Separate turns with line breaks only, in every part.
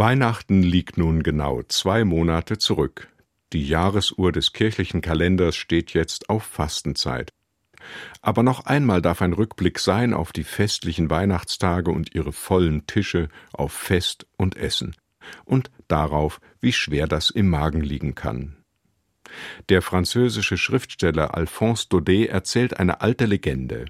Weihnachten liegt nun genau zwei Monate zurück. Die Jahresuhr des kirchlichen Kalenders steht jetzt auf Fastenzeit. Aber noch einmal darf ein Rückblick sein auf die festlichen Weihnachtstage und ihre vollen Tische auf Fest und Essen und darauf, wie schwer das im Magen liegen kann. Der französische Schriftsteller Alphonse Daudet erzählt eine alte Legende.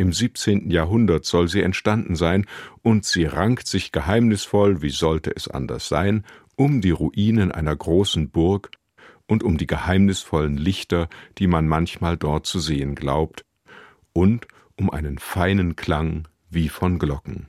Im 17. Jahrhundert soll sie entstanden sein, und sie rankt sich geheimnisvoll, wie sollte es anders sein, um die Ruinen einer großen Burg und um die geheimnisvollen Lichter, die man manchmal dort zu sehen glaubt, und um einen feinen Klang wie von Glocken.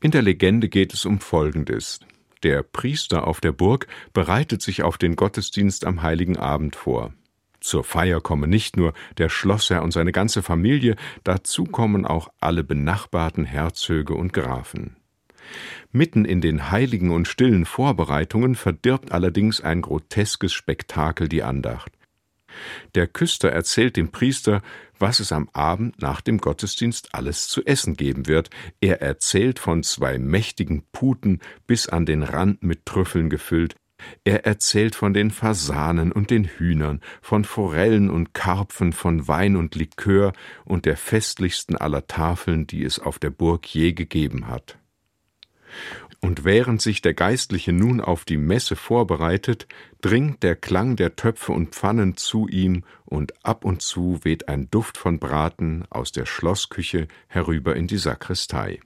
In der Legende geht es um Folgendes. Der Priester auf der Burg bereitet sich auf den Gottesdienst am heiligen Abend vor. Zur Feier komme nicht nur der Schlossherr und seine ganze Familie, dazu kommen auch alle benachbarten Herzöge und Grafen. Mitten in den heiligen und stillen Vorbereitungen verdirbt allerdings ein groteskes Spektakel die Andacht. Der Küster erzählt dem Priester, was es am Abend nach dem Gottesdienst alles zu essen geben wird. Er erzählt von zwei mächtigen Puten bis an den Rand mit Trüffeln gefüllt. Er erzählt von den Fasanen und den Hühnern, von Forellen und Karpfen, von Wein und Likör und der festlichsten aller Tafeln, die es auf der Burg je gegeben hat. Und während sich der Geistliche nun auf die Messe vorbereitet, dringt der Klang der Töpfe und Pfannen zu ihm, und ab und zu weht ein Duft von Braten aus der Schlossküche herüber in die Sakristei.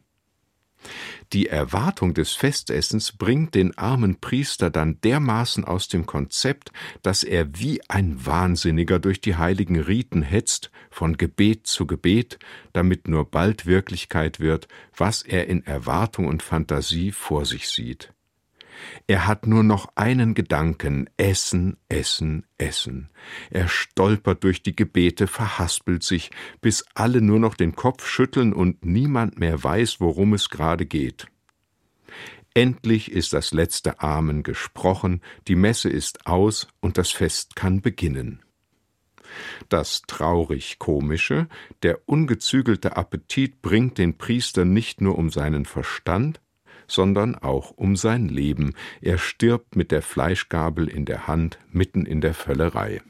Die Erwartung des Festessens bringt den armen Priester dann dermaßen aus dem Konzept, dass er wie ein Wahnsinniger durch die heiligen Riten hetzt, von Gebet zu Gebet, damit nur bald Wirklichkeit wird, was er in Erwartung und Fantasie vor sich sieht. Er hat nur noch einen Gedanken Essen, Essen, Essen. Er stolpert durch die Gebete, verhaspelt sich, bis alle nur noch den Kopf schütteln und niemand mehr weiß, worum es gerade geht. Endlich ist das letzte Amen gesprochen, die Messe ist aus und das Fest kann beginnen. Das traurig komische, der ungezügelte Appetit bringt den Priester nicht nur um seinen Verstand, sondern auch um sein Leben. Er stirbt mit der Fleischgabel in der Hand mitten in der Völlerei.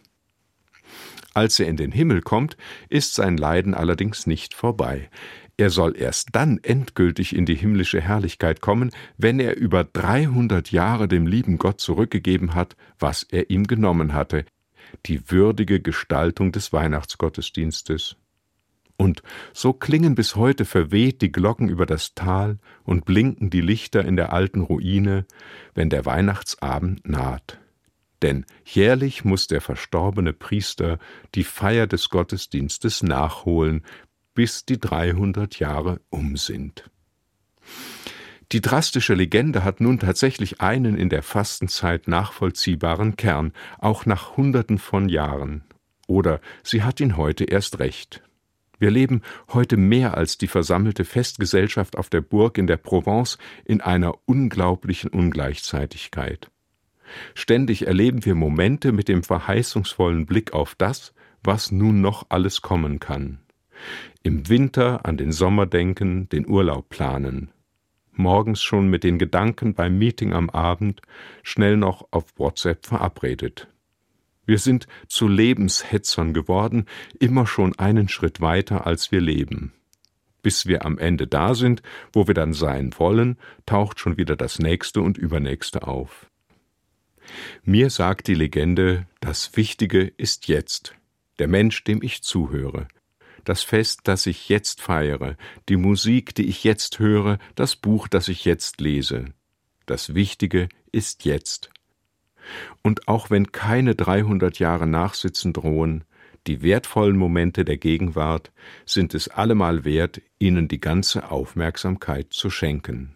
Als er in den Himmel kommt, ist sein Leiden allerdings nicht vorbei. Er soll erst dann endgültig in die himmlische Herrlichkeit kommen, wenn er über dreihundert Jahre dem lieben Gott zurückgegeben hat, was er ihm genommen hatte, die würdige Gestaltung des Weihnachtsgottesdienstes und so klingen bis heute verweht die Glocken über das Tal und blinken die Lichter in der alten Ruine, wenn der Weihnachtsabend naht. Denn jährlich muss der verstorbene Priester die Feier des Gottesdienstes nachholen, bis die dreihundert Jahre um sind. Die drastische Legende hat nun tatsächlich einen in der Fastenzeit nachvollziehbaren Kern, auch nach Hunderten von Jahren. Oder sie hat ihn heute erst recht. Wir leben heute mehr als die versammelte Festgesellschaft auf der Burg in der Provence in einer unglaublichen Ungleichzeitigkeit. Ständig erleben wir Momente mit dem verheißungsvollen Blick auf das, was nun noch alles kommen kann. Im Winter an den Sommer denken, den Urlaub planen. Morgens schon mit den Gedanken beim Meeting am Abend schnell noch auf WhatsApp verabredet. Wir sind zu Lebenshetzern geworden, immer schon einen Schritt weiter, als wir leben. Bis wir am Ende da sind, wo wir dann sein wollen, taucht schon wieder das nächste und übernächste auf. Mir sagt die Legende, das Wichtige ist jetzt, der Mensch, dem ich zuhöre, das Fest, das ich jetzt feiere, die Musik, die ich jetzt höre, das Buch, das ich jetzt lese. Das Wichtige ist jetzt. Und auch wenn keine 300 Jahre Nachsitzen drohen, die wertvollen Momente der Gegenwart sind es allemal wert, ihnen die ganze Aufmerksamkeit zu schenken.